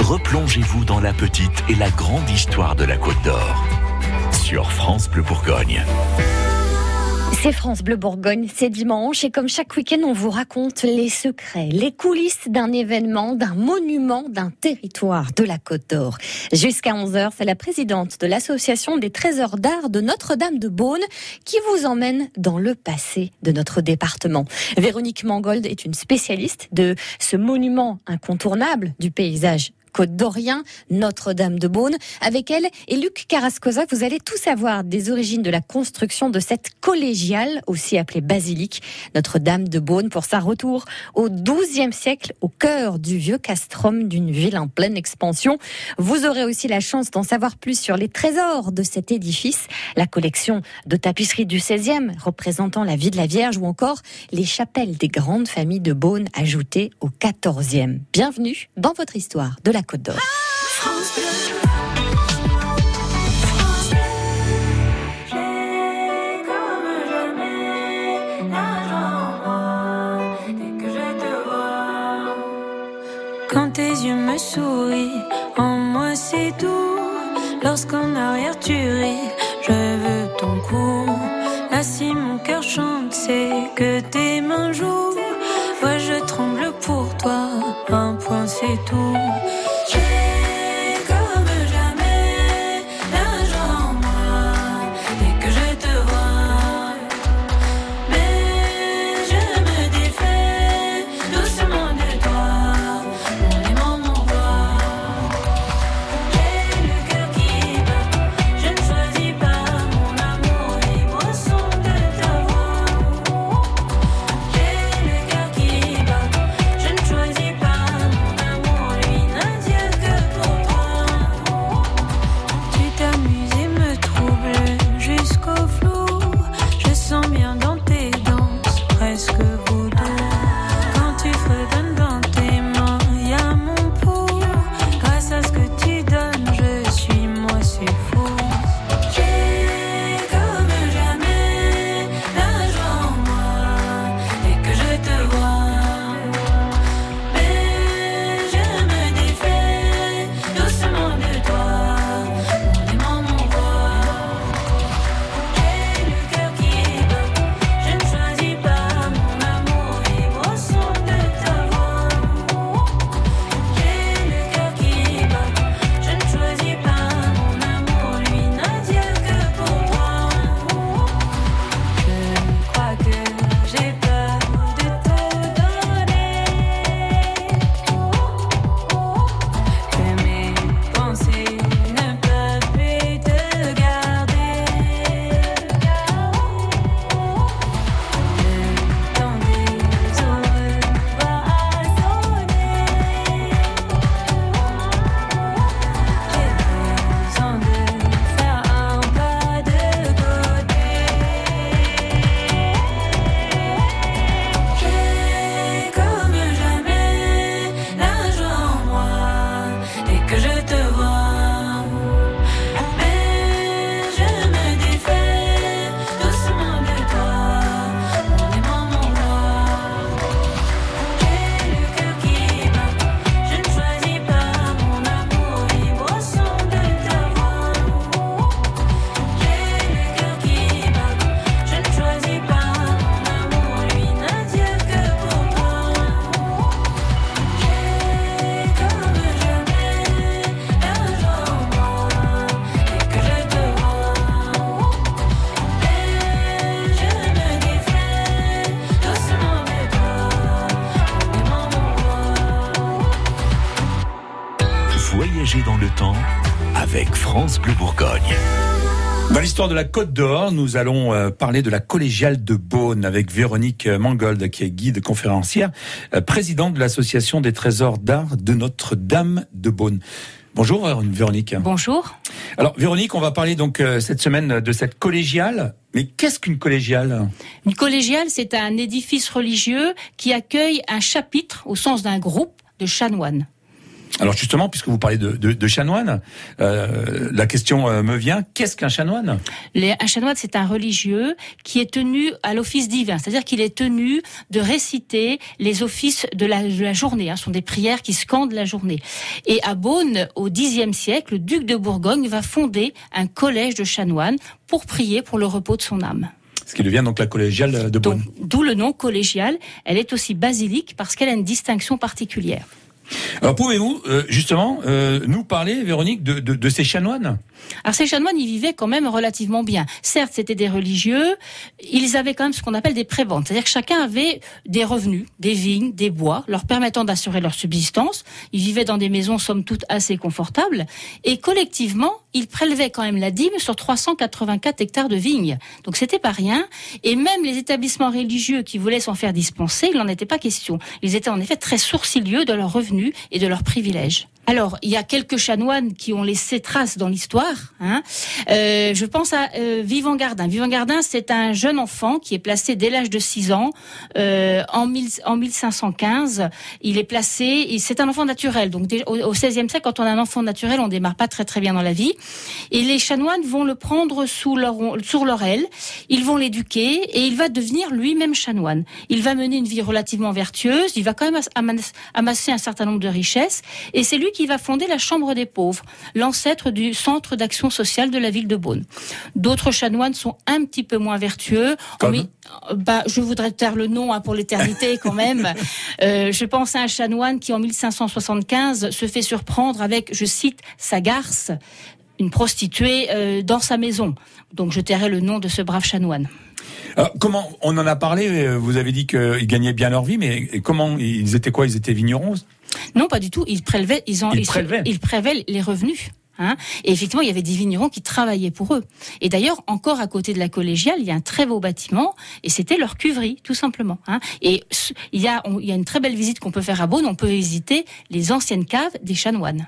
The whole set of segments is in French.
replongez-vous dans la petite et la grande histoire de la Côte d'Or. Sur France Bleu Bourgogne. C'est France Bleu Bourgogne, c'est dimanche et comme chaque week-end, on vous raconte les secrets, les coulisses d'un événement, d'un monument, d'un territoire de la Côte d'Or. Jusqu'à 11h, c'est la présidente de l'association des trésors d'art de Notre-Dame de Beaune qui vous emmène dans le passé de notre département. Véronique Mangold est une spécialiste de ce monument incontournable du paysage Côte d'Orient, Notre-Dame de Beaune. Avec elle et Luc Carascosa, vous allez tout savoir des origines de la construction de cette collégiale, aussi appelée basilique, Notre-Dame de Beaune, pour sa retour au XIIe siècle, au cœur du vieux castrum d'une ville en pleine expansion. Vous aurez aussi la chance d'en savoir plus sur les trésors de cet édifice, la collection de tapisseries du XVIe représentant la vie de la Vierge ou encore les chapelles des grandes familles de Beaune ajoutées au XIVe. Bienvenue dans votre histoire de la Côte d'Or. Quand tes yeux me sourient, en moi c'est tout. Lorsqu'en arrière tu ris, je veux ton cou. Là si mon cœur chante, c'est que tes mains jouent. Moi je tremble pour toi, un point c'est tout. De la Côte d'Or, nous allons euh, parler de la collégiale de Beaune avec Véronique Mangold, qui est guide conférencière, euh, présidente de l'association des trésors d'art de Notre-Dame de Beaune. Bonjour Véronique. Bonjour. Alors Véronique, on va parler donc euh, cette semaine de cette collégiale. Mais qu'est-ce qu'une collégiale? Une collégiale, c'est un édifice religieux qui accueille un chapitre au sens d'un groupe de chanoines. Alors justement, puisque vous parlez de, de, de chanoine, euh, la question euh, me vient, qu'est-ce qu'un chanoine? Les, Un chanoine, c'est un religieux qui est tenu à l'office divin, c'est-à-dire qu'il est tenu de réciter les offices de la, de la journée. Hein. Ce sont des prières qui scandent la journée. Et à Beaune, au Xe siècle, le duc de Bourgogne va fonder un collège de chanoines pour prier pour le repos de son âme. Ce qui devient donc la collégiale de Beaune. D'où le nom collégial. Elle est aussi basilique parce qu'elle a une distinction particulière. Alors pouvez-vous euh, justement euh, nous parler, Véronique, de, ces chanoines? Alors ces chanoines, ils vivaient quand même relativement bien. Certes, c'était des religieux, ils avaient quand même ce qu'on appelle des prébendes, c'est-à-dire que chacun avait des revenus, des vignes, des bois, leur permettant d'assurer leur subsistance. Ils vivaient dans des maisons somme toute assez confortables, et collectivement, ils prélevaient quand même la dîme sur 384 hectares de vignes. Donc c'était pas rien, et même les établissements religieux qui voulaient s'en faire dispenser, il n'en était pas question. Ils étaient en effet très sourcilieux de leurs revenus et de leurs privilèges. Alors, il y a quelques chanoines qui ont laissé trace dans l'histoire. Hein. Euh, je pense à euh, Vivant Gardin. Vivant Gardin, c'est un jeune enfant qui est placé dès l'âge de 6 ans euh, en, en 1515. Il est placé, c'est un enfant naturel. Donc, au, XVIe siècle, quand on a un enfant naturel, on démarre pas très très bien dans la vie. Et les chanoines vont le prendre sous leur, sur leur aile. Ils vont l'éduquer et il va devenir lui-même chanoine. Il va mener une vie relativement vertueuse. Il va quand même amasser un certain nombre de richesses. Et c'est lui qui va fonder la Chambre des pauvres, l'ancêtre du Centre d'action sociale de la ville de Beaune. D'autres chanoines sont un petit peu moins vertueux. bah, je voudrais taire le nom hein, pour l'éternité quand même. euh, je pense à un chanoine qui en 1575 se fait surprendre avec, je cite, sa garce, une prostituée euh, dans sa maison. Donc je tairai le nom de ce brave chanoine. Alors, comment on en a parlé euh, Vous avez dit qu'ils gagnaient bien leur vie, mais comment ils étaient quoi? Ils étaient vignerons? Non, pas du tout. Ils prélevaient, ils, ont, ils, prélevaient. les revenus. Hein et effectivement, il y avait des vignerons qui travaillaient pour eux. Et d'ailleurs, encore à côté de la collégiale, il y a un très beau bâtiment, et c'était leur cuverie, tout simplement. Hein et il y, a, il y a une très belle visite qu'on peut faire à Beaune. On peut visiter les anciennes caves des chanoines.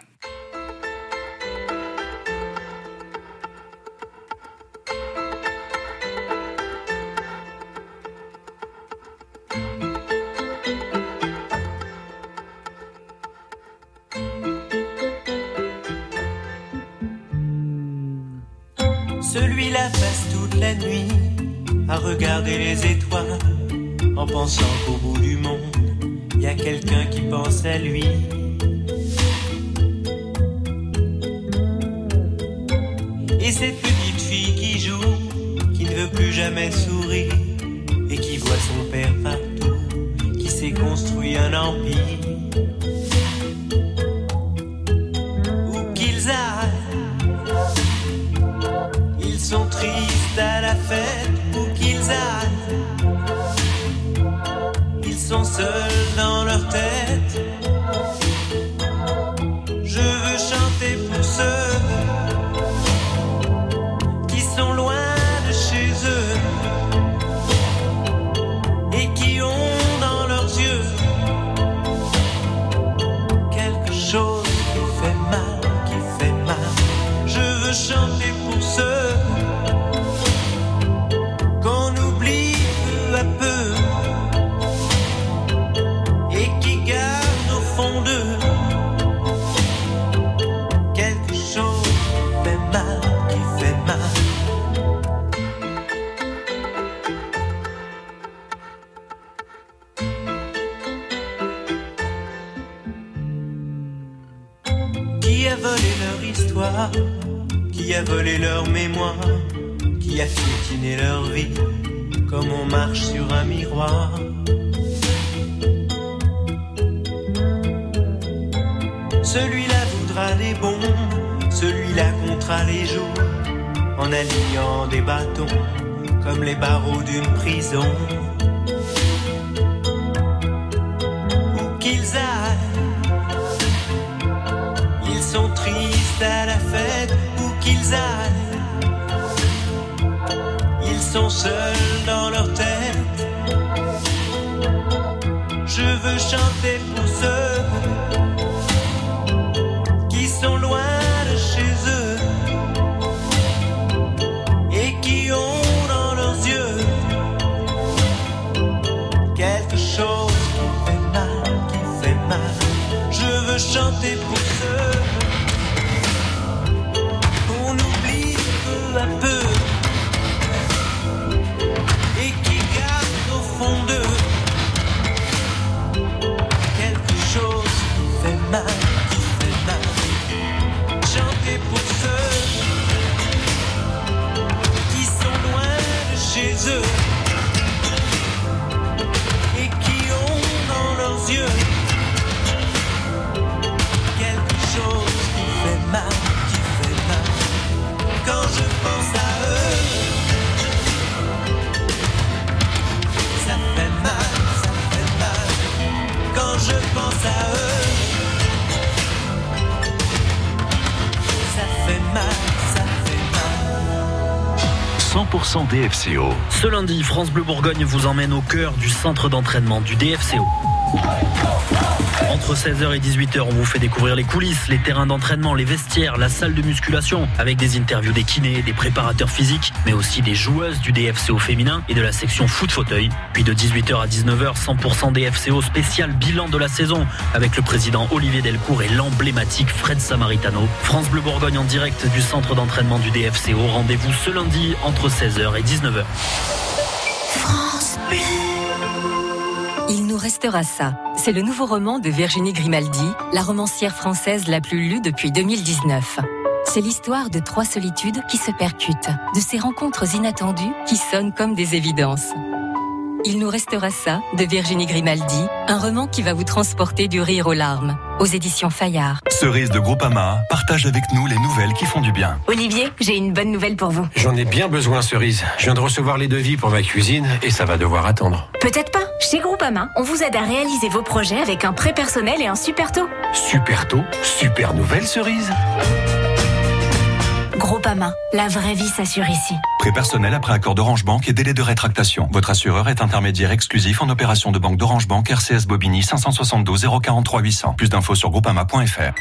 Nuit à regarder les étoiles en pensant qu'au bout du monde, il y a quelqu'un qui pense à lui. Et cette petite fille qui joue, qui ne veut plus jamais sourire et qui voit son père partout, qui s'est construit un empire. Qui a volé leur mémoire, qui a piétiné leur vie, comme on marche sur un miroir. Celui-là voudra des bons, celui-là comptera les jours, en alignant des bâtons, comme les barreaux d'une prison. Où qu'ils aillent, ils sont tristes à la fête, Ils sont seuls dans leur tête. Je veux chanter pour ceux qui sont loin de chez eux et qui ont dans leurs yeux quelque chose qui fait mal, qui fait mal. Je veux chanter pour 100% DFCO. Ce lundi, France Bleu Bourgogne vous emmène au cœur du centre d'entraînement du DFCO. Entre 16h et 18h, on vous fait découvrir les coulisses, les terrains d'entraînement, les vestiaires, la salle de musculation, avec des interviews des kinés, des préparateurs physiques, mais aussi des joueuses du DFCO féminin et de la section foot fauteuil. Puis de 18h à 19h, 100% DFCO spécial bilan de la saison, avec le président Olivier Delcourt et l'emblématique Fred Samaritano. France Bleu Bourgogne en direct du centre d'entraînement du DFCO. Rendez-vous ce lundi entre 16h et 19h. Il restera ça. C'est le nouveau roman de Virginie Grimaldi, la romancière française la plus lue depuis 2019. C'est l'histoire de trois solitudes qui se percutent, de ces rencontres inattendues qui sonnent comme des évidences. Il nous restera ça de Virginie Grimaldi, un roman qui va vous transporter du rire aux larmes, aux éditions Fayard. Cerise de Groupama partage avec nous les nouvelles qui font du bien. Olivier, j'ai une bonne nouvelle pour vous. J'en ai bien besoin, Cerise. Je viens de recevoir les devis pour ma cuisine et ça va devoir attendre. Peut-être pas. Chez Groupama, on vous aide à réaliser vos projets avec un prêt personnel et un super taux. Super tôt, super nouvelle, Cerise. Groupama, la vraie vie s'assure ici. Prêt personnel après accord d'Orange Bank et délai de rétractation. Votre assureur est intermédiaire exclusif en opération de banque d'Orange Bank RCS Bobigny 572 043 800. Plus d'infos sur groupama.fr.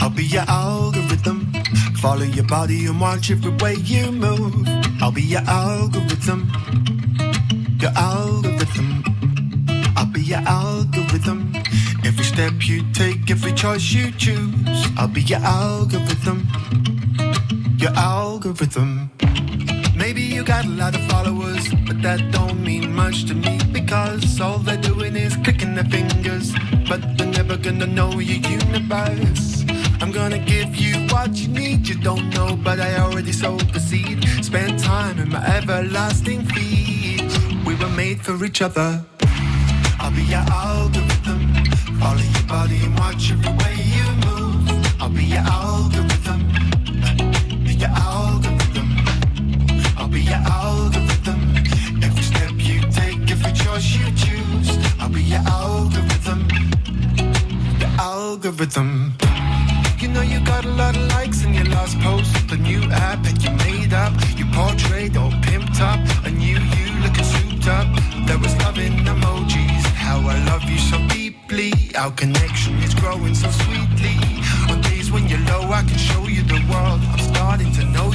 I'll be your algorithm. Follow your body and watch every way you move. I'll be your algorithm. Your algorithm. I'll be your algorithm. Every step you take, every choice you choose. I'll be your algorithm. Your algorithm. Maybe you got a lot of followers, but that don't mean much to me because all they're doing is clicking their fingers, but they're never gonna know your universe. I'm gonna give you what you need, you don't know, but I already sowed the seed. Spend time in my everlasting feed. We were made for each other. I'll be your algorithm. Follow your body and watch every way you move. I'll be your algorithm. Your algorithm. I'll be your algorithm. Every step you take, every choice you choose. I'll be your algorithm. Your algorithm. You know you got a lot of likes in your last post. The new app Our connection is growing so sweetly. On days when you're low, I can show you the world. I'm starting to know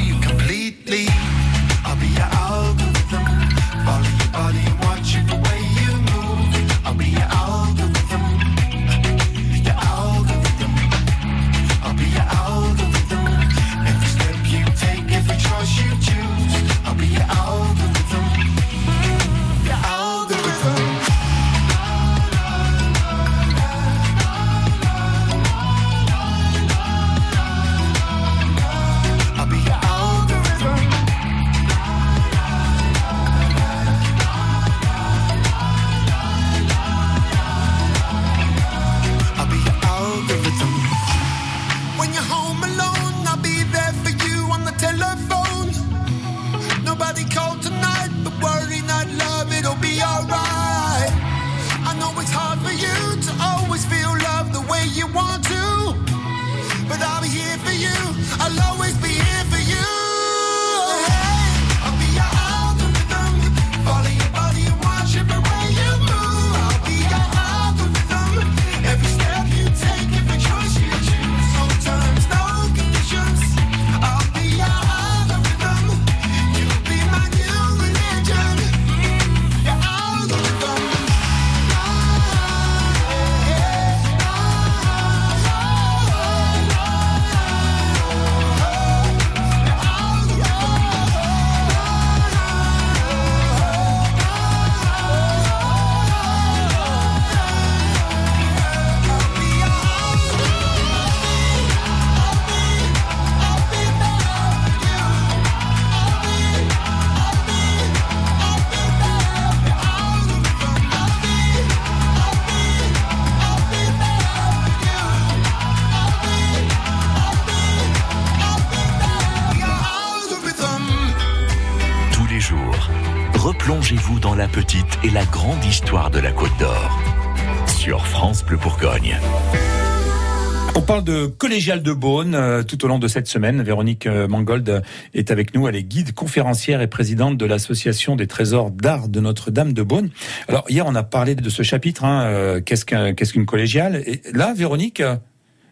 parle de collégial de Beaune euh, tout au long de cette semaine. Véronique euh, Mangold est avec nous. Elle est guide conférencière et présidente de l'association des trésors d'art de Notre-Dame de Beaune. Alors hier, on a parlé de ce chapitre. Hein, euh, qu'est-ce qu'un- qu'est-ce qu'une collégiale? Et là, Véronique,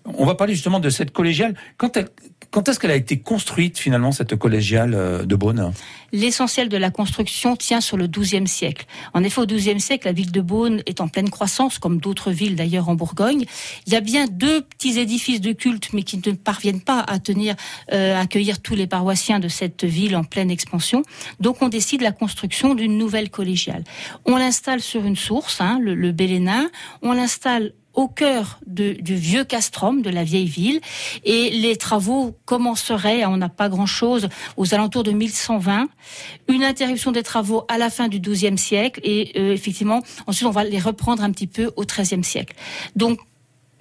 on va parler justement de cette collégiale. Quand, est-ce qu'elle a été construite finalement cette collégiale euh, de Beaune? L'essentiel de la construction tient sur le XIIe siècle. En effet, au XIIe siècle, la ville de Beaune est en pleine croissance, comme d'autres villes d'ailleurs en Bourgogne. Il y a bien deux petits édifices de culte, mais qui ne parviennent pas à tenir, euh, à accueillir tous les paroissiens de cette ville en pleine expansion. Donc, on décide la construction d'une nouvelle collégiale. On l'installe sur une source, hein, le, le Bélénin. On l'installe au cœur de- du vieux castrum de la vieille ville et les travaux commenceraient, on n'a pas grand-chose, aux alentours de 1120, une interruption des travaux à la fin du XIIe siècle et euh, effectivement ensuite on va les reprendre un petit peu au XIIIe siècle. Donc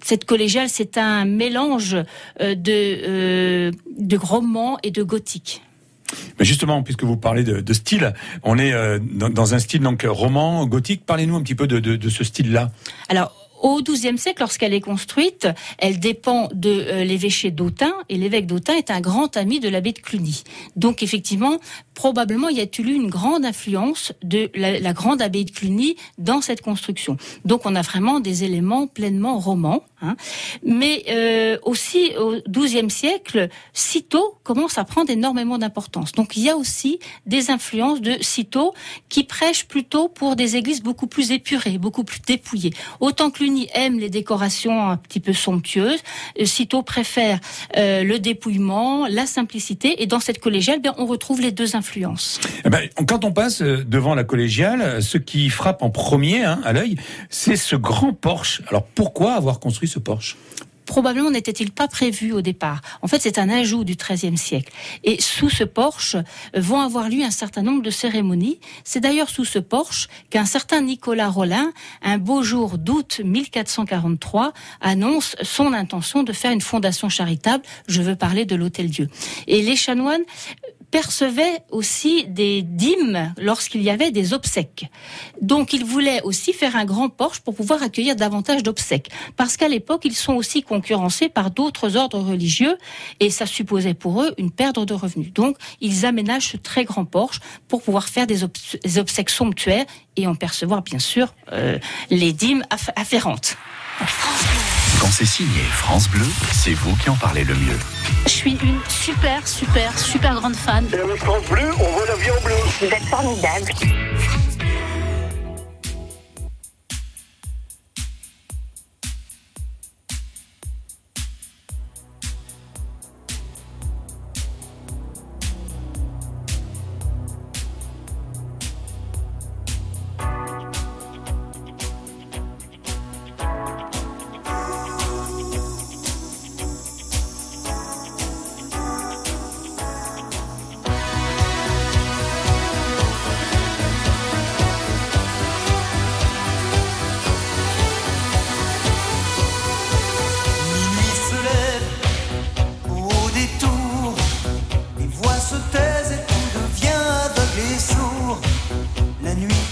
cette collégiale, c'est un mélange euh, de, euh, de roman et de gothique. Mais justement, puisque vous parlez de, de style, on est euh, dans, dans un style donc roman, gothique. Parlez-nous un petit peu de, de- de ce style-là. Alors, au XIIe siècle, lorsqu'elle est construite, elle dépend de euh, l'évêché d'Autun, et l'évêque d'Autun est un grand ami de l'abbé de Cluny. Donc, effectivement, probablement, y a eu une grande influence de la, la grande abbaye de Cluny dans cette construction. Donc, on a vraiment des éléments pleinement romans. hein. Mais euh, aussi, au XIIe siècle, Cîteaux commence à prendre énormément d'importance. Donc, il y a aussi des influences de Cîteaux qui prêchent plutôt pour des églises beaucoup plus épurées, beaucoup plus dépouillées. Autant Cluny aime les décorations un petit peu somptueuses, euh, Cîteaux préfère euh, le dépouillement, la simplicité. Et dans cette collégiale, bien, on retrouve les deux influences. Eh ben, quand on passe euh, devant la collégiale, euh, ce qui frappe en premier hein, à l'œil, c'est ce grand porche. Alors pourquoi avoir construit ce porche probablement n'était-il pas prévu au départ. En fait, c'est un ajout du XIIIe siècle. Et sous ce porche euh, vont avoir lieu un certain nombre de cérémonies. C'est d'ailleurs sous ce porche qu'un certain Nicolas Rollin, un beau jour d'août 1443, annonce son intention de faire une fondation charitable. Je veux parler de l'Hôtel Dieu. Et les chanoines percevaient aussi des dîmes lorsqu'il y avait des obsèques. Donc ils voulaient aussi faire un grand porche pour pouvoir accueillir davantage d'obsèques. Parce qu'à l'époque, ils sont aussi concurrencés par d'autres ordres religieux et ça supposait pour eux une perte de revenus. Donc ils aménagent ce très grand porche pour pouvoir faire des, obs- des obsèques somptuaires et en percevoir bien sûr euh, les dîmes aff- afférentes. Quand c'est signé France Bleu, c'est vous qui en parlez le mieux. Je suis une super, super, super grande fan. Et avec France Bleu, on voit la vie en bleu. Vous êtes formidable.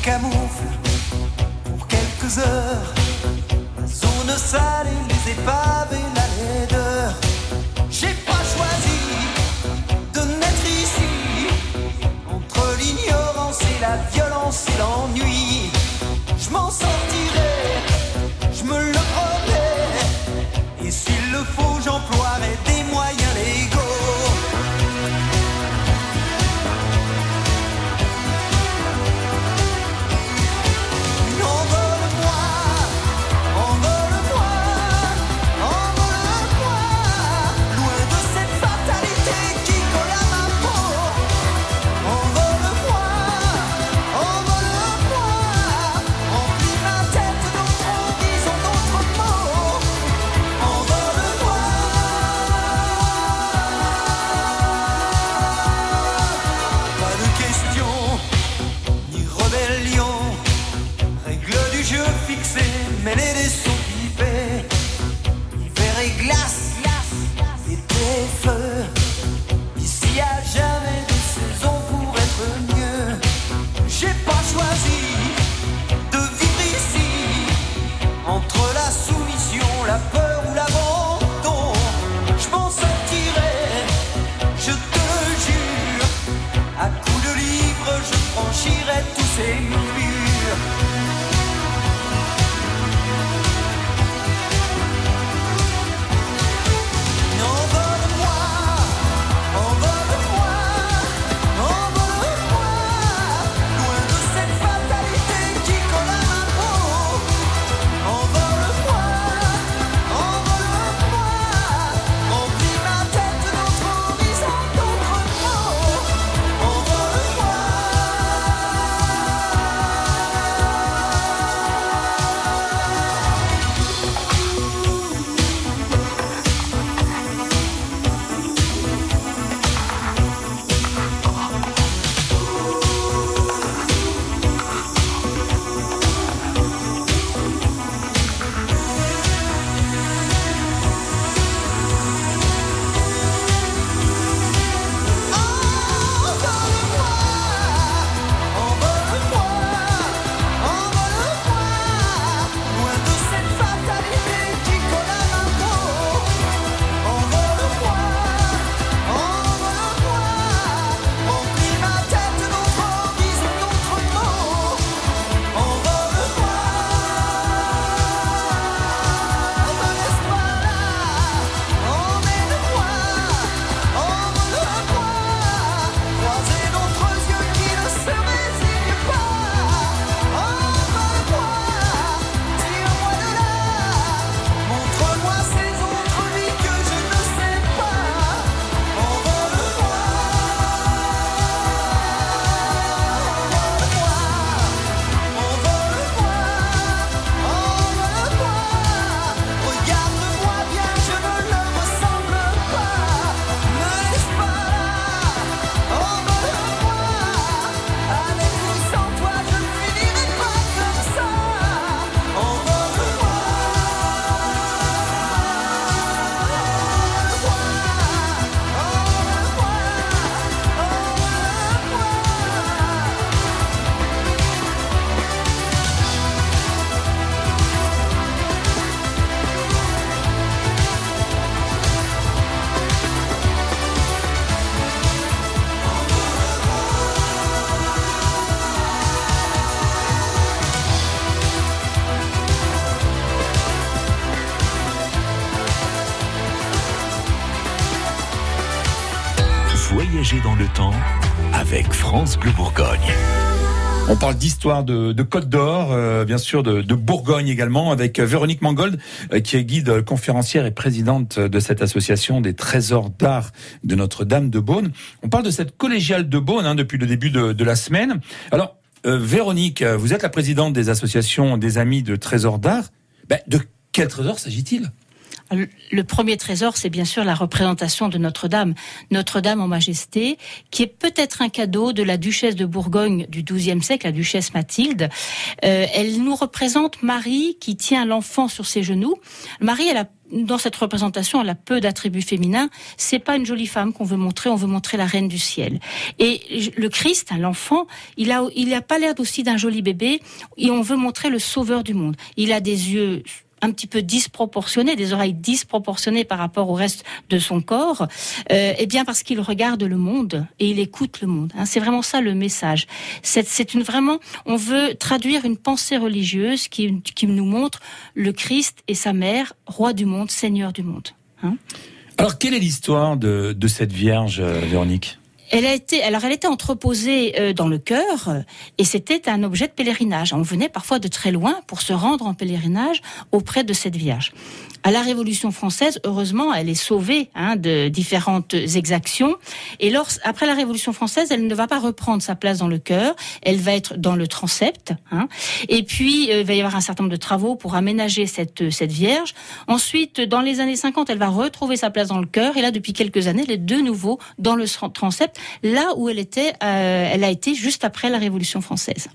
Camoufle pour quelques heures la zone sale et les épaves et la laideur. On parle d'histoire de, Côte d'Or, euh, bien sûr de, Bourgogne également, avec euh, Véronique Mangold, euh, qui est guide conférencière et présidente de cette association des trésors d'art de Notre-Dame de Beaune. On parle de cette collégiale de Beaune hein, depuis le début de, la semaine. Alors, Véronique, vous êtes la présidente des associations des amis de trésors d'art. Ben, de quel trésor s'agit-il? Le premier trésor, c'est bien sûr la représentation de Notre-Dame, Notre-Dame en majesté, qui est peut-être un cadeau de la duchesse de Bourgogne du XIIe siècle, la duchesse Mathilde. Euh, elle nous représente Marie qui tient l'enfant sur ses genoux. Marie, elle a dans cette représentation, elle a peu d'attributs féminins. C'est pas une jolie femme qu'on veut montrer, on veut montrer la reine du ciel. Et le Christ, hein, l'enfant, il a, il a pas l'air aussi d'un joli bébé, et on veut montrer le sauveur du monde. Il a des yeux un petit peu disproportionné, des oreilles disproportionnées par rapport au reste de son corps, euh, eh bien parce qu'il regarde le monde et il écoute le monde. Hein. C'est vraiment ça le message. C'est une vraiment, on veut traduire une pensée religieuse qui, qui nous montre le Christ et sa mère, roi du monde, seigneur du monde. Hein. Alors quelle est l'histoire de, de cette Vierge, euh, Véronique? Elle a été, alors elle était entreposée euh, dans le cœur et c'était un objet de pèlerinage. On venait parfois de très loin pour se rendre en pèlerinage auprès de cette Vierge. À la Révolution française, heureusement, elle est sauvée hein, de différentes exactions. Et après la Révolution française, elle ne va pas reprendre sa place dans le cœur. Elle va être dans le transept. Hein. Et puis, euh, il va y avoir un certain nombre de travaux pour aménager cette, cette Vierge. Ensuite, dans les années 50, elle va retrouver sa place dans le cœur. Et là, depuis quelques années, elle est de nouveau dans le transept, là où elle était, euh, elle a été juste après la Révolution française.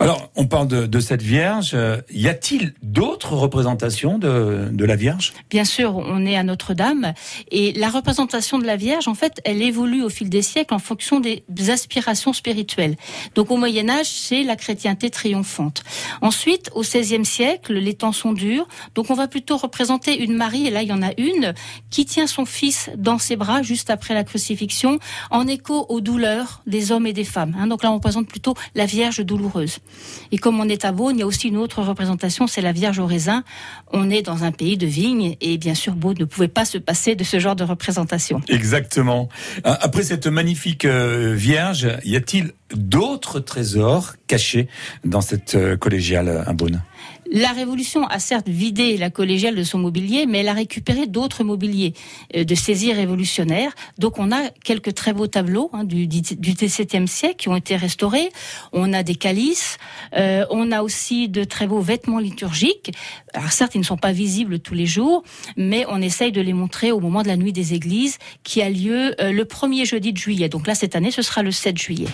Alors, on parle de, cette Vierge. Euh, y a-t-il d'autres représentations de, de, la Vierge? Bien sûr, on est à Notre-Dame. Et la représentation de la Vierge, en fait, elle évolue au fil des siècles en fonction des aspirations spirituelles. Donc, au Moyen-Âge, c'est la chrétienté triomphante. Ensuite, au XVIe siècle, les temps sont durs. Donc, on va plutôt représenter une Marie, et là, il y en a une, qui tient son fils dans ses bras juste après la crucifixion, en écho aux douleurs des hommes et des femmes. Hein. Donc là, on représente plutôt la Vierge douloureuse. Et comme on est à Beaune, il y a aussi une autre représentation, c'est la Vierge au raisin. On est dans un pays de vignes et bien sûr Beaune ne pouvait pas se passer de ce genre de représentation. Exactement. Euh, après cette magnifique euh, Vierge, y a-t-il d'autres trésors cachés dans cette euh, collégiale à Beaune? La Révolution a certes vidé la collégiale de son mobilier, mais elle a récupéré d'autres mobiliers euh, de saisie révolutionnaire. Donc on a quelques très beaux tableaux hein, du, du XVIIe siècle qui ont été restaurés. On a des calices, euh, on a aussi de très beaux vêtements liturgiques. Alors certes, ils ne sont pas visibles tous les jours, mais on essaye de les montrer au moment de la nuit des églises qui a lieu euh, le premier jeudi de juillet. Donc là, cette année, ce sera le 7 juillet.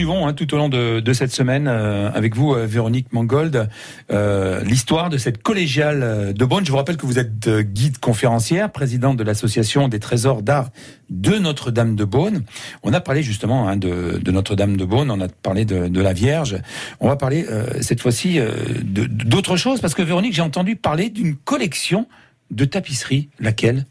Poursuivons hein, tout au long de, cette semaine euh, avec vous, euh, Véronique Mangold, euh, l'histoire de cette collégiale de Beaune. Je vous rappelle que vous êtes guide conférencière, présidente de l'association des trésors d'art de Notre-Dame de Beaune. On a parlé justement hein, de, Notre-Dame de Beaune, on a parlé de, de la Vierge. On va parler cette fois-ci d'autre chose parce que Véronique, j'ai entendu parler d'une collection de tapisseries. Laquelle?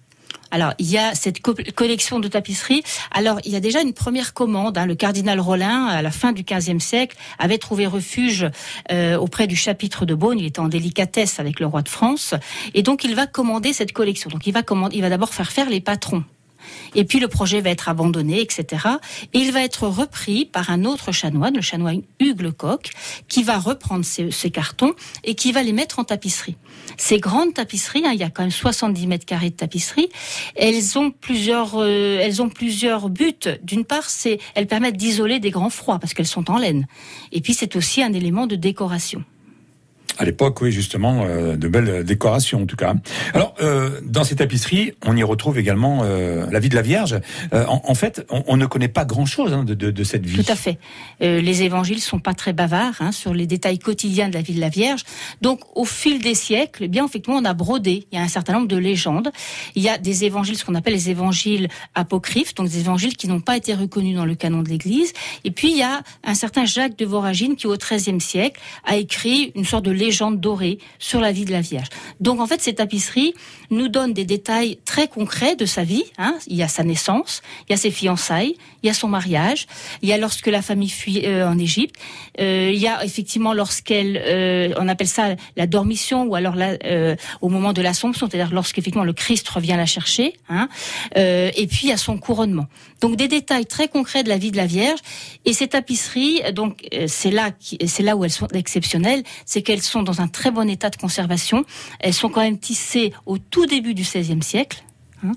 Alors, il y a cette co- collection de tapisseries. Alors, il y a déjà une première commande. hein. Le cardinal Rollin, à la fin du XVe siècle, avait trouvé refuge euh, auprès du chapitre de Beaune. Il était en délicatesse avec le roi de France. Et donc, il va commander cette collection. Donc, il va, commander, il va d'abord faire faire les patrons. Et puis le projet va être abandonné, etc. Et il va être repris par un autre chanoine, le chanoine Hugues Lecoq, qui va reprendre ces, cartons et qui va les mettre en tapisserie. Ces grandes tapisseries, hein, il y a quand même 70 mètres carrés de tapisserie, elles ont plusieurs, euh, elles ont plusieurs buts. D'une part, c'est, elles permettent d'isoler des grands froids parce qu'elles sont en laine. Et puis c'est aussi un élément de décoration. À l'époque, oui, justement, euh, de belles décorations en tout cas. Alors, euh, dans ces tapisseries, on y retrouve également euh, la vie de la Vierge. En, fait, on, ne connaît pas grand-chose hein, de, cette vie. Tout à fait. Les évangiles sont pas très bavards hein, sur les détails quotidiens de la vie de la Vierge. Donc, au fil des siècles, eh bien effectivement, on a brodé. Il y a un certain nombre de légendes. Il y a des évangiles, ce qu'on appelle les évangiles apocryphes, donc des évangiles qui n'ont pas été reconnus dans le canon de l'Église. Et puis, il y a un certain Jacques de Voragine qui, au XIIIe siècle, a écrit une sorte de légende dorée sur la vie de la Vierge. Donc, en fait, ces tapisseries nous donnent des détails très concrets de sa vie. Hein. Il y a sa naissance, il y a ses fiançailles, il y a son mariage, il y a lorsque la famille fuit euh, en Égypte, euh, il y a effectivement lorsqu'elle, euh, on appelle ça la dormition, ou alors au moment de l'Assomption, c'est-à-dire lorsqu'effectivement le Christ revient la chercher, hein, et puis il y a son couronnement. Donc des détails très concrets de la vie de la Vierge. Et ces tapisseries, donc c'est là, c'est là où elles sont exceptionnelles, c'est qu'elles sont dans un très bon état de conservation. Elles sont quand même tissées au tout début du XVIe siècle. hein.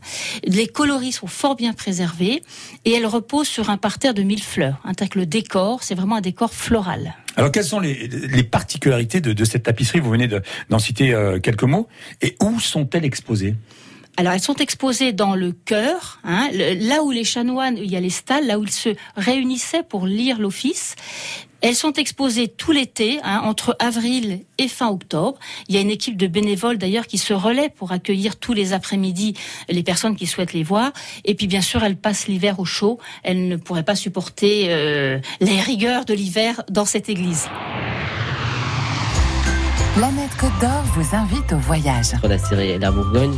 Les coloris sont fort bien préservés et elles reposent sur un parterre de mille fleurs. hein, que le décor, c'est vraiment un décor floral. Alors, quelles sont les, les particularités de, de cette tapisserie? Vous venez de- d'en citer euh, quelques mots. Et où sont-elles exposées? Alors, elles sont exposées dans le chœur, hein, là où les chanoines, il y a les stalles, là où ils se réunissaient pour lire l'office. Elles sont exposées tout l'été, hein, entre avril et fin octobre. Il y a une équipe de bénévoles d'ailleurs qui se relaie pour accueillir tous les après-midi les personnes qui souhaitent les voir. Et puis bien sûr, elles passent l'hiver au chaud. Elles ne pourraient pas supporter euh, les rigueurs de l'hiver dans cette église. Planète Côte d'Or vous invite au voyage. La série La Bourgogne.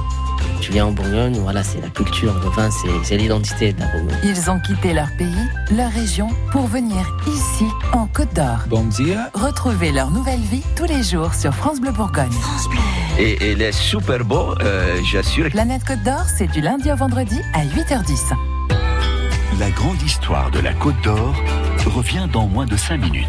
Tu viens en Bourgogne, voilà, c'est la culture, le vin, c'est c'est l'identité de la Bourgogne. Ils ont quitté leur pays, leur région, pour venir ici, en Côte d'Or. Bon dia. Retrouvez leur nouvelle vie tous les jours sur France Bleu Bourgogne. Et, et il est super beau, euh, j'assure. Planète Côte d'Or, c'est du lundi au vendredi à 8h10. La grande histoire de la Côte d'Or revient dans moins de 5 minutes.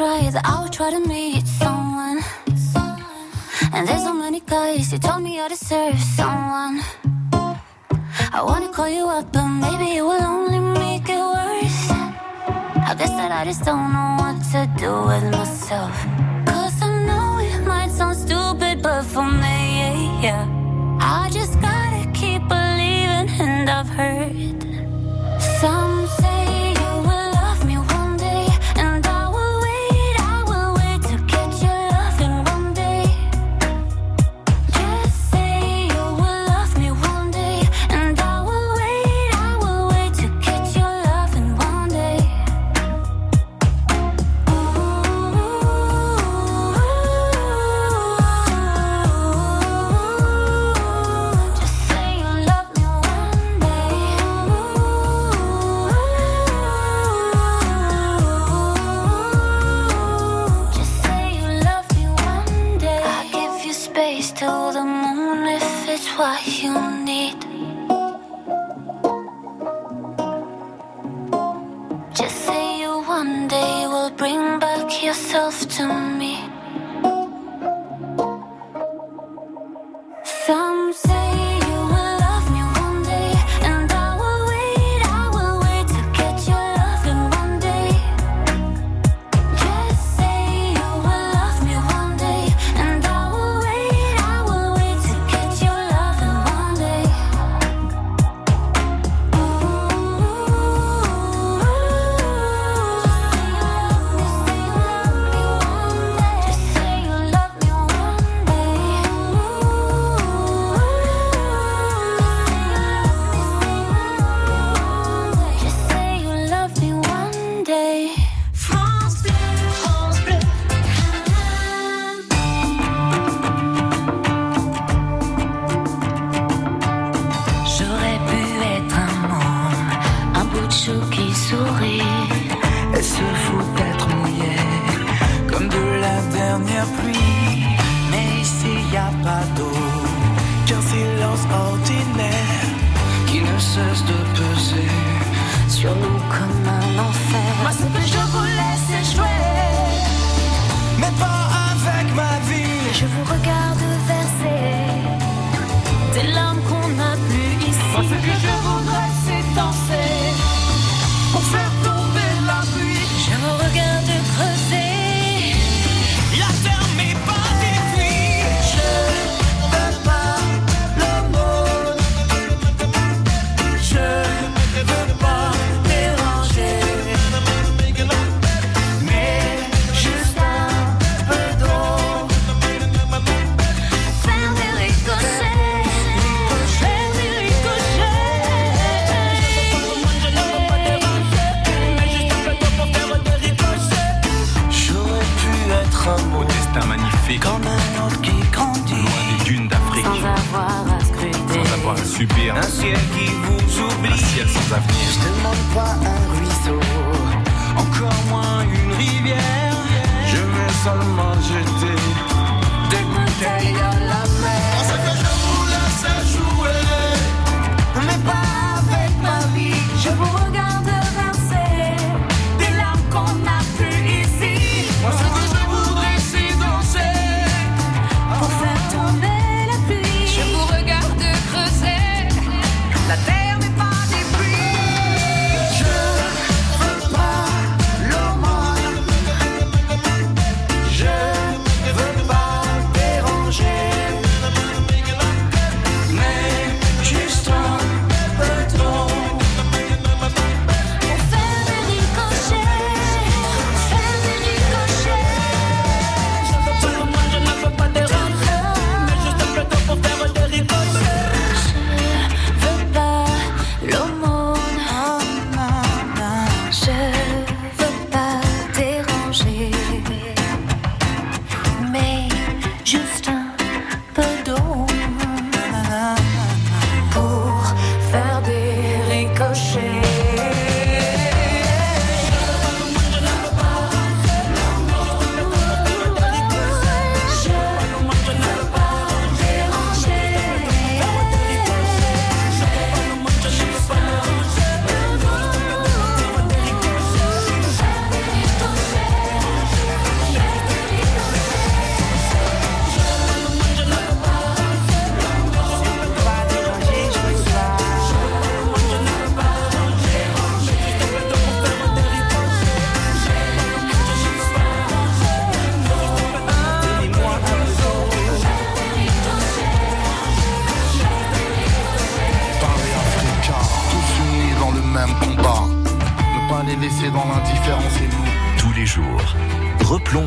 try, that I will try to meet someone. And there's so many guys, you told me I deserve someone. I wanna call you up, but maybe it will only make it worse. I guess that I just don't know what to do with myself. Cause I know it might sound stupid, but for me, yeah.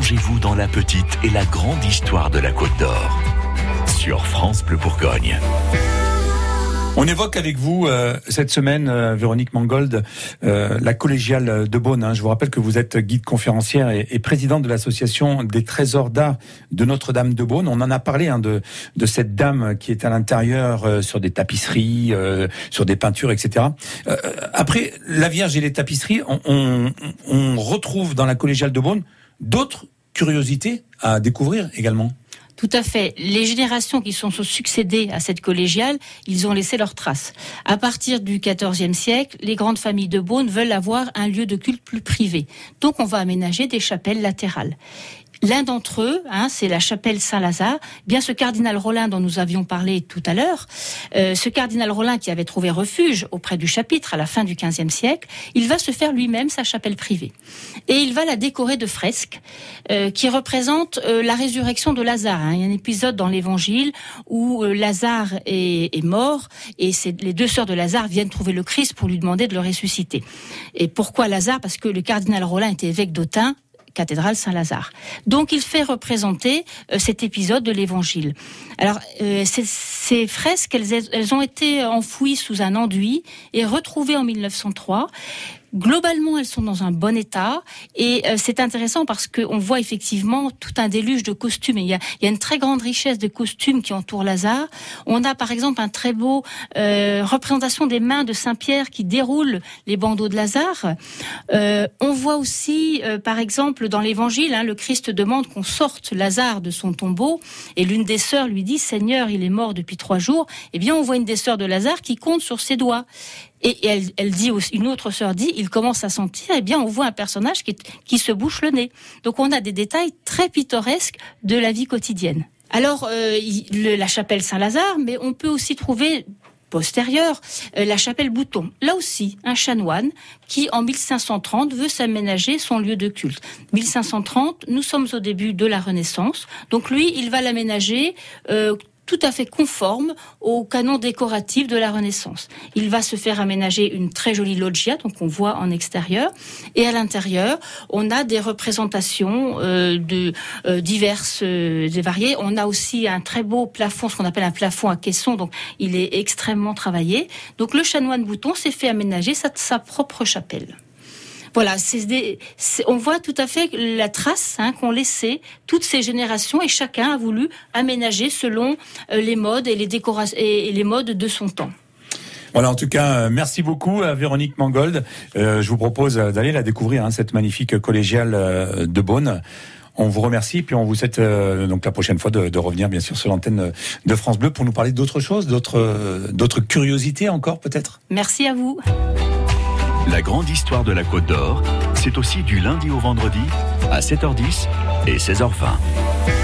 plongez-vous dans la petite et la grande histoire de la Côte d'Or sur France Bleu Bourgogne. On évoque avec vous euh, cette semaine, euh, Véronique Mangold, euh, la collégiale de Beaune. Hein. Je vous rappelle que vous êtes guide conférencière et, présidente de l'association des trésors d'art de Notre-Dame de Beaune. On en a parlé hein, de, cette dame qui est à l'intérieur sur des tapisseries, sur des peintures, etc. après la Vierge et les tapisseries, on retrouve dans la collégiale de Beaune d'autres curiosité à découvrir également. Tout à fait. Les générations qui sont succédées à cette collégiale, ils ont laissé leurs traces. À partir du XIVe siècle, les grandes familles de Beaune veulent avoir un lieu de culte plus privé. Donc on va aménager des chapelles latérales. L'un d'entre eux, hein, c'est la chapelle Saint-Lazare. Bien ce cardinal Rollin dont nous avions parlé tout à l'heure, euh, ce cardinal Rollin qui avait trouvé refuge auprès du chapitre à la fin du XVe siècle, il va se faire lui-même sa chapelle privée. Et il va la décorer de fresques euh, qui représentent euh, la résurrection de Lazare. hein. Il y a un épisode dans l'Évangile où Lazare est, mort et les deux sœurs de Lazare viennent trouver le Christ pour lui demander de le ressusciter. Et pourquoi Lazare? Parce que le cardinal Rollin était évêque d'Autun cathédrale Saint-Lazare. Donc il fait représenter euh, cet épisode de l'Évangile. Alors euh, ces, fresques, elles, elles ont été enfouies sous un enduit et retrouvées en 1903. Globalement, elles sont dans un bon état et euh, c'est intéressant parce qu'on voit effectivement tout un déluge de costumes. Il, y a, il y a une très grande richesse de costumes qui entourent Lazare. On a par exemple un très beau euh, représentation des mains de Saint Pierre qui déroulent les bandeaux de Lazare. Euh, on voit aussi, euh, par exemple, dans l'Évangile, hein, le Christ demande qu'on sorte Lazare de son tombeau et l'une des sœurs lui dit Seigneur, il est mort depuis trois jours. Eh bien, on voit une des sœurs de Lazare qui compte sur ses doigts. Et elle, elle dit une autre sœur dit, il commence à sentir, eh bien, on voit un personnage qui, qui se bouche le nez. Donc, on a des détails très pittoresques de la vie quotidienne. Alors, euh, le- la chapelle Saint-Lazare, mais on peut aussi trouver postérieure, euh, la chapelle Bouton. Là aussi, un chanoine qui, en 1530, veut s'aménager son lieu de culte. 1530, nous sommes au début de la Renaissance. Donc lui, il va l'aménager euh, tout à fait conforme au canon décoratif de la Renaissance. Il va se faire aménager une très jolie loggia, donc on voit en extérieur, et à l'intérieur, on a des représentations euh, de euh, diverses euh, et variées. On a aussi un très beau plafond, ce qu'on appelle un plafond à caisson, donc il est extrêmement travaillé. Donc le chanoine Bouton s'est fait aménager sa, sa propre chapelle. Voilà, des- on voit tout à fait la trace hein, qu'ont laissé toutes ces générations et chacun a voulu aménager selon euh, les modes et les décorations et, et les modes de son temps. Voilà, en tout cas, euh, merci beaucoup à Véronique Mangold. Euh, je vous propose d'aller la découvrir, hein, cette magnifique collégiale de Beaune. On vous remercie, puis on vous souhaite euh, donc la prochaine fois de, de revenir bien sûr sur l'antenne de France Bleu pour nous parler d'autres choses, d'autres d'autres curiosités encore peut-être? Merci à vous. La grande histoire de la Côte d'Or, c'est aussi du lundi au vendredi à 7h10 et 16h20.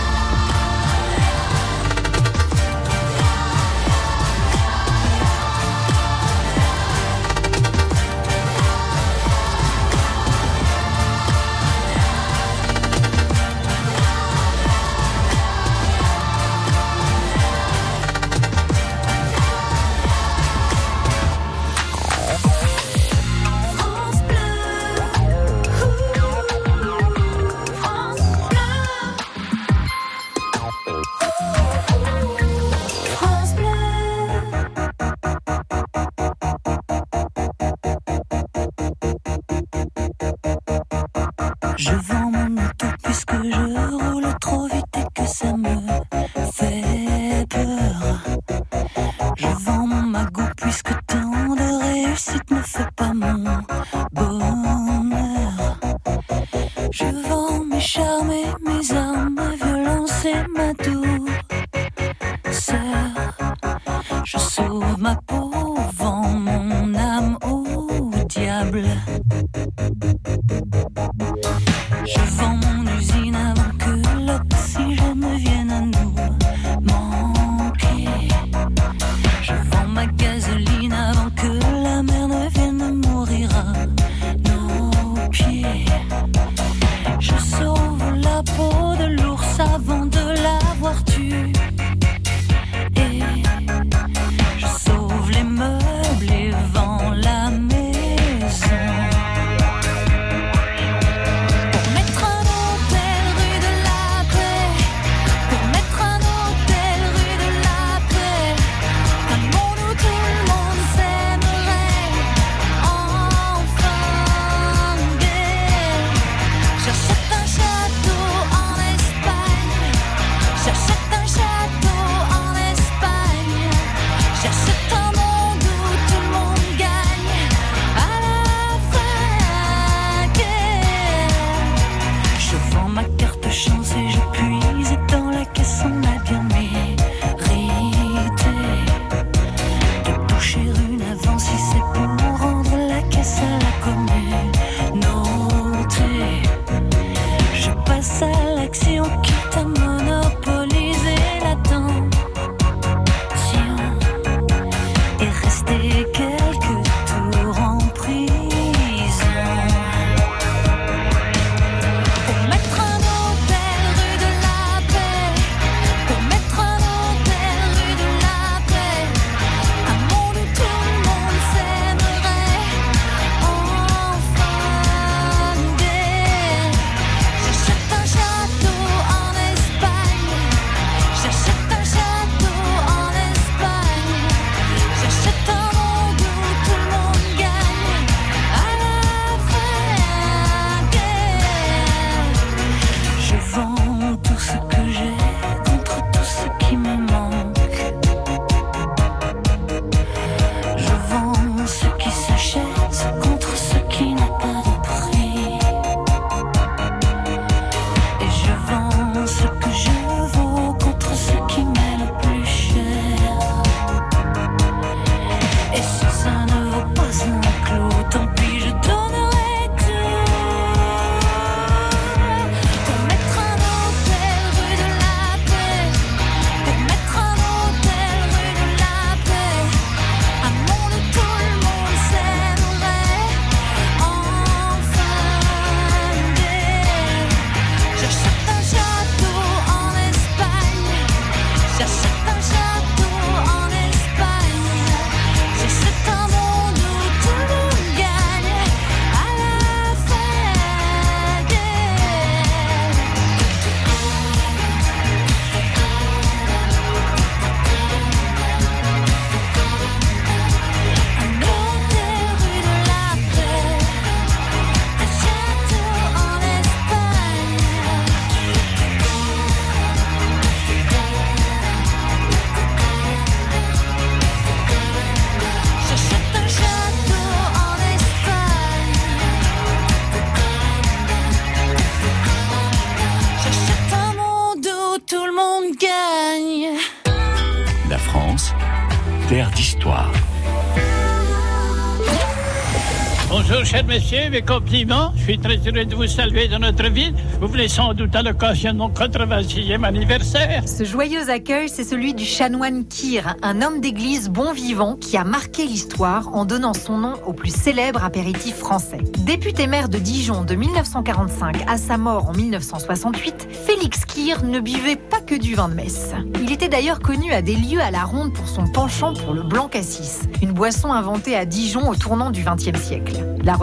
Chers messieurs, mes compliments. Je suis très heureux de vous saluer dans notre ville. Vous venez sans doute à l'occasion de mon 86e anniversaire. Ce joyeux accueil, c'est celui du chanoine Kir, un homme d'église bon vivant qui a marqué l'histoire en donnant son nom au plus célèbre apéritif français. Député maire de Dijon de 1945 à sa mort en 1968, Félix Kir ne buvait pas que du vin de messe. Il était d'ailleurs connu à des lieux à la ronde pour son penchant pour le blanc cassis, une boisson inventée à Dijon au tournant du XXe siècle. La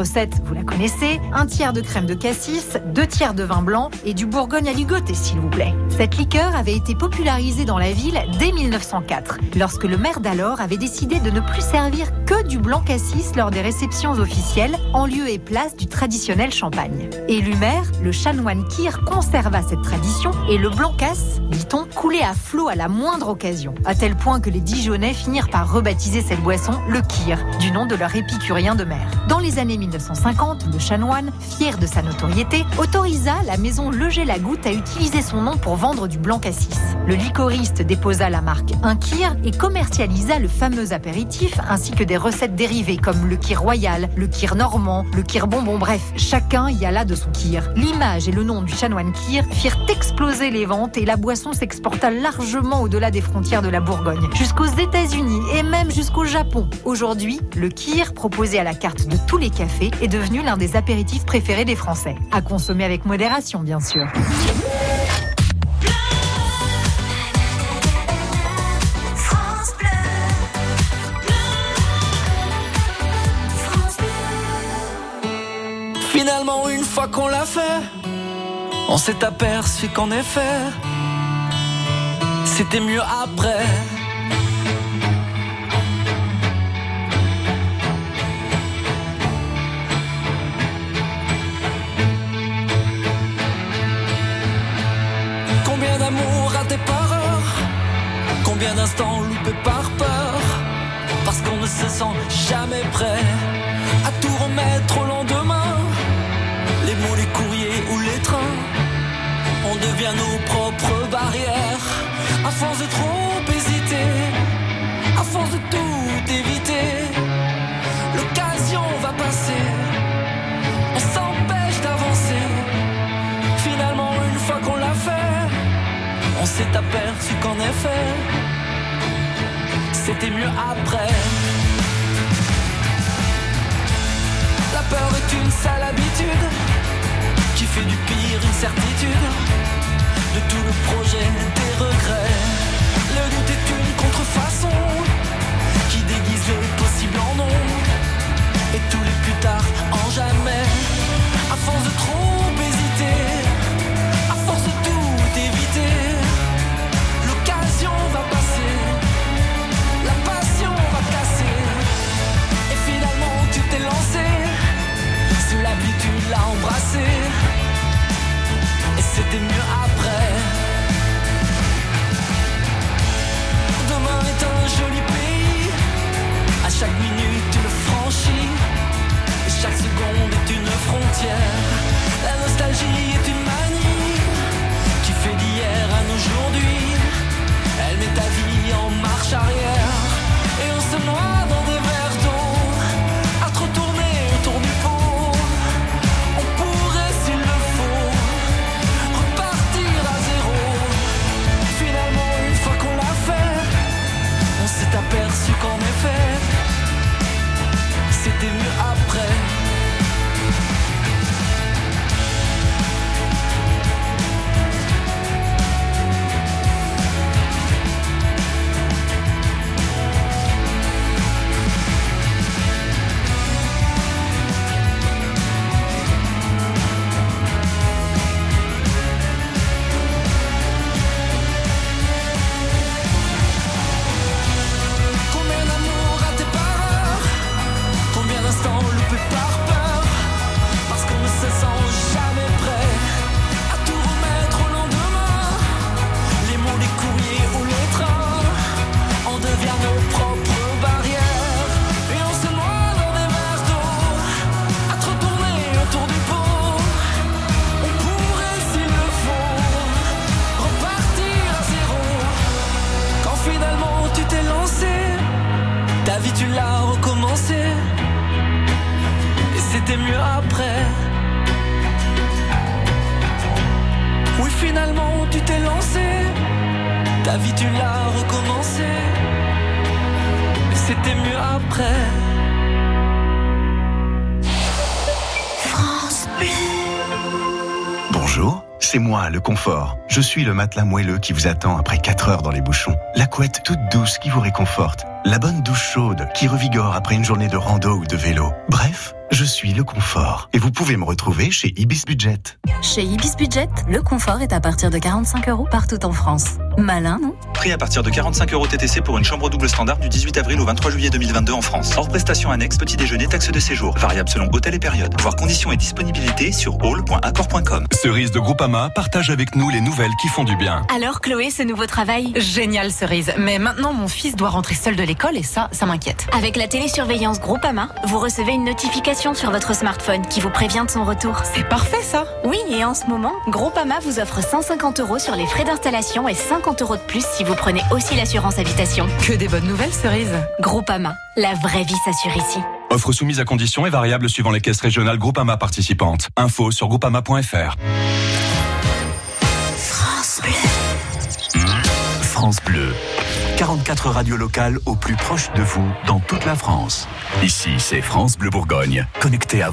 vous la connaissez, un tiers de crème de cassis, deux tiers de vin blanc et du bourgogne à ligoter, s'il vous plaît. Cette liqueur avait été popularisée dans la ville dès 1904, lorsque le maire d'alors avait décidé de ne plus servir que du blanc cassis lors des réceptions officielles, en lieu et place du traditionnel champagne. Élu maire, le chanoine Kir conserva cette tradition et le blanc casse, dit-on, coulait à flot à la moindre occasion, à tel point que les Dijonais finirent par rebaptiser cette boisson le Kir, du nom de leur épicurien de mer. Dans les années 1950, le chanoine, fier de sa notoriété, autorisa la maison Leger la Goutte à utiliser son nom pour vendre du blanc cassis. Le licoriste déposa la marque Un Kir et commercialisa le fameux apéritif ainsi que des recettes dérivées comme le Kir royal, le Kir normand, le Kir bonbon, bref, chacun y alla de son Kir. L'image et le nom du chanoine Kir firent exploser les ventes et la boisson s'exporta largement au-delà des frontières de la Bourgogne, jusqu'aux États-Unis et même jusqu'au Japon. Aujourd'hui, le Kir, proposé à la carte de tous les cafés, est devenu l'un des apéritifs préférés des Français. À consommer avec modération, bien sûr. Finalement, une fois qu'on l'a fait, on s'est aperçu qu'en effet, c'était mieux après. Combien d'amour raté par heure Combien d'instants loupés par peur? Parce qu'on ne se sent jamais prêt à tout remettre au lendemain. De trop hésiter, à force de tout éviter, l'occasion va passer. On s'empêche d'avancer. Finalement, une fois qu'on l'a fait, on s'est aperçu qu'en effet, c'était mieux après. La peur est une sale habitude qui fait du pire une certitude. De tout le projet, des regrets. Le doute est une contrefaçon qui déguise les possibles en non. C'était mieux après. Oui, finalement, tu t'es lancé. Ta vie, tu l'as recommencé. Mais c'était mieux après. France Bonjour, c'est moi, le confort. Je suis le matelas moelleux qui vous attend après 4 heures dans les bouchons. La couette toute douce qui vous réconforte. La bonne douche chaude qui revigore après une journée de rando ou de vélo. Bref, je suis le confort. Et vous pouvez me retrouver chez Ibis Budget. Chez Ibis Budget, le confort est à partir de 45 euros partout en France. Malin, non Prix à partir de 45 euros TTC pour une chambre double standard du 18 avril au 23 juillet 2022 en France. Hors prestation annexe, petit déjeuner, taxe de séjour. Variable selon hôtel et période. Voir conditions et disponibilité sur hall.accord.com. Cerise de Groupama partage avec nous les nouvelles qui font du bien. Alors Chloé, ce nouveau travail Génial cerise, mais maintenant mon fils doit rentrer seul de l'école et ça, ça m'inquiète. Avec la télésurveillance Groupama, vous recevez une notification sur votre smartphone qui vous prévient de son retour. C'est parfait ça Oui, et en ce moment, Groupama vous offre 150 euros sur les frais d'installation et 50 euros de plus si vous prenez aussi l'assurance habitation. Que des bonnes nouvelles cerise. Groupama, la vraie vie s'assure ici. Offre soumise à conditions et variable suivant les caisses régionales Groupama participantes. Info sur groupama.fr. France Bleu. France Bleu. 44 radios locales au plus proche de vous dans toute la France. Ici, c'est France Bleu Bourgogne, connecté à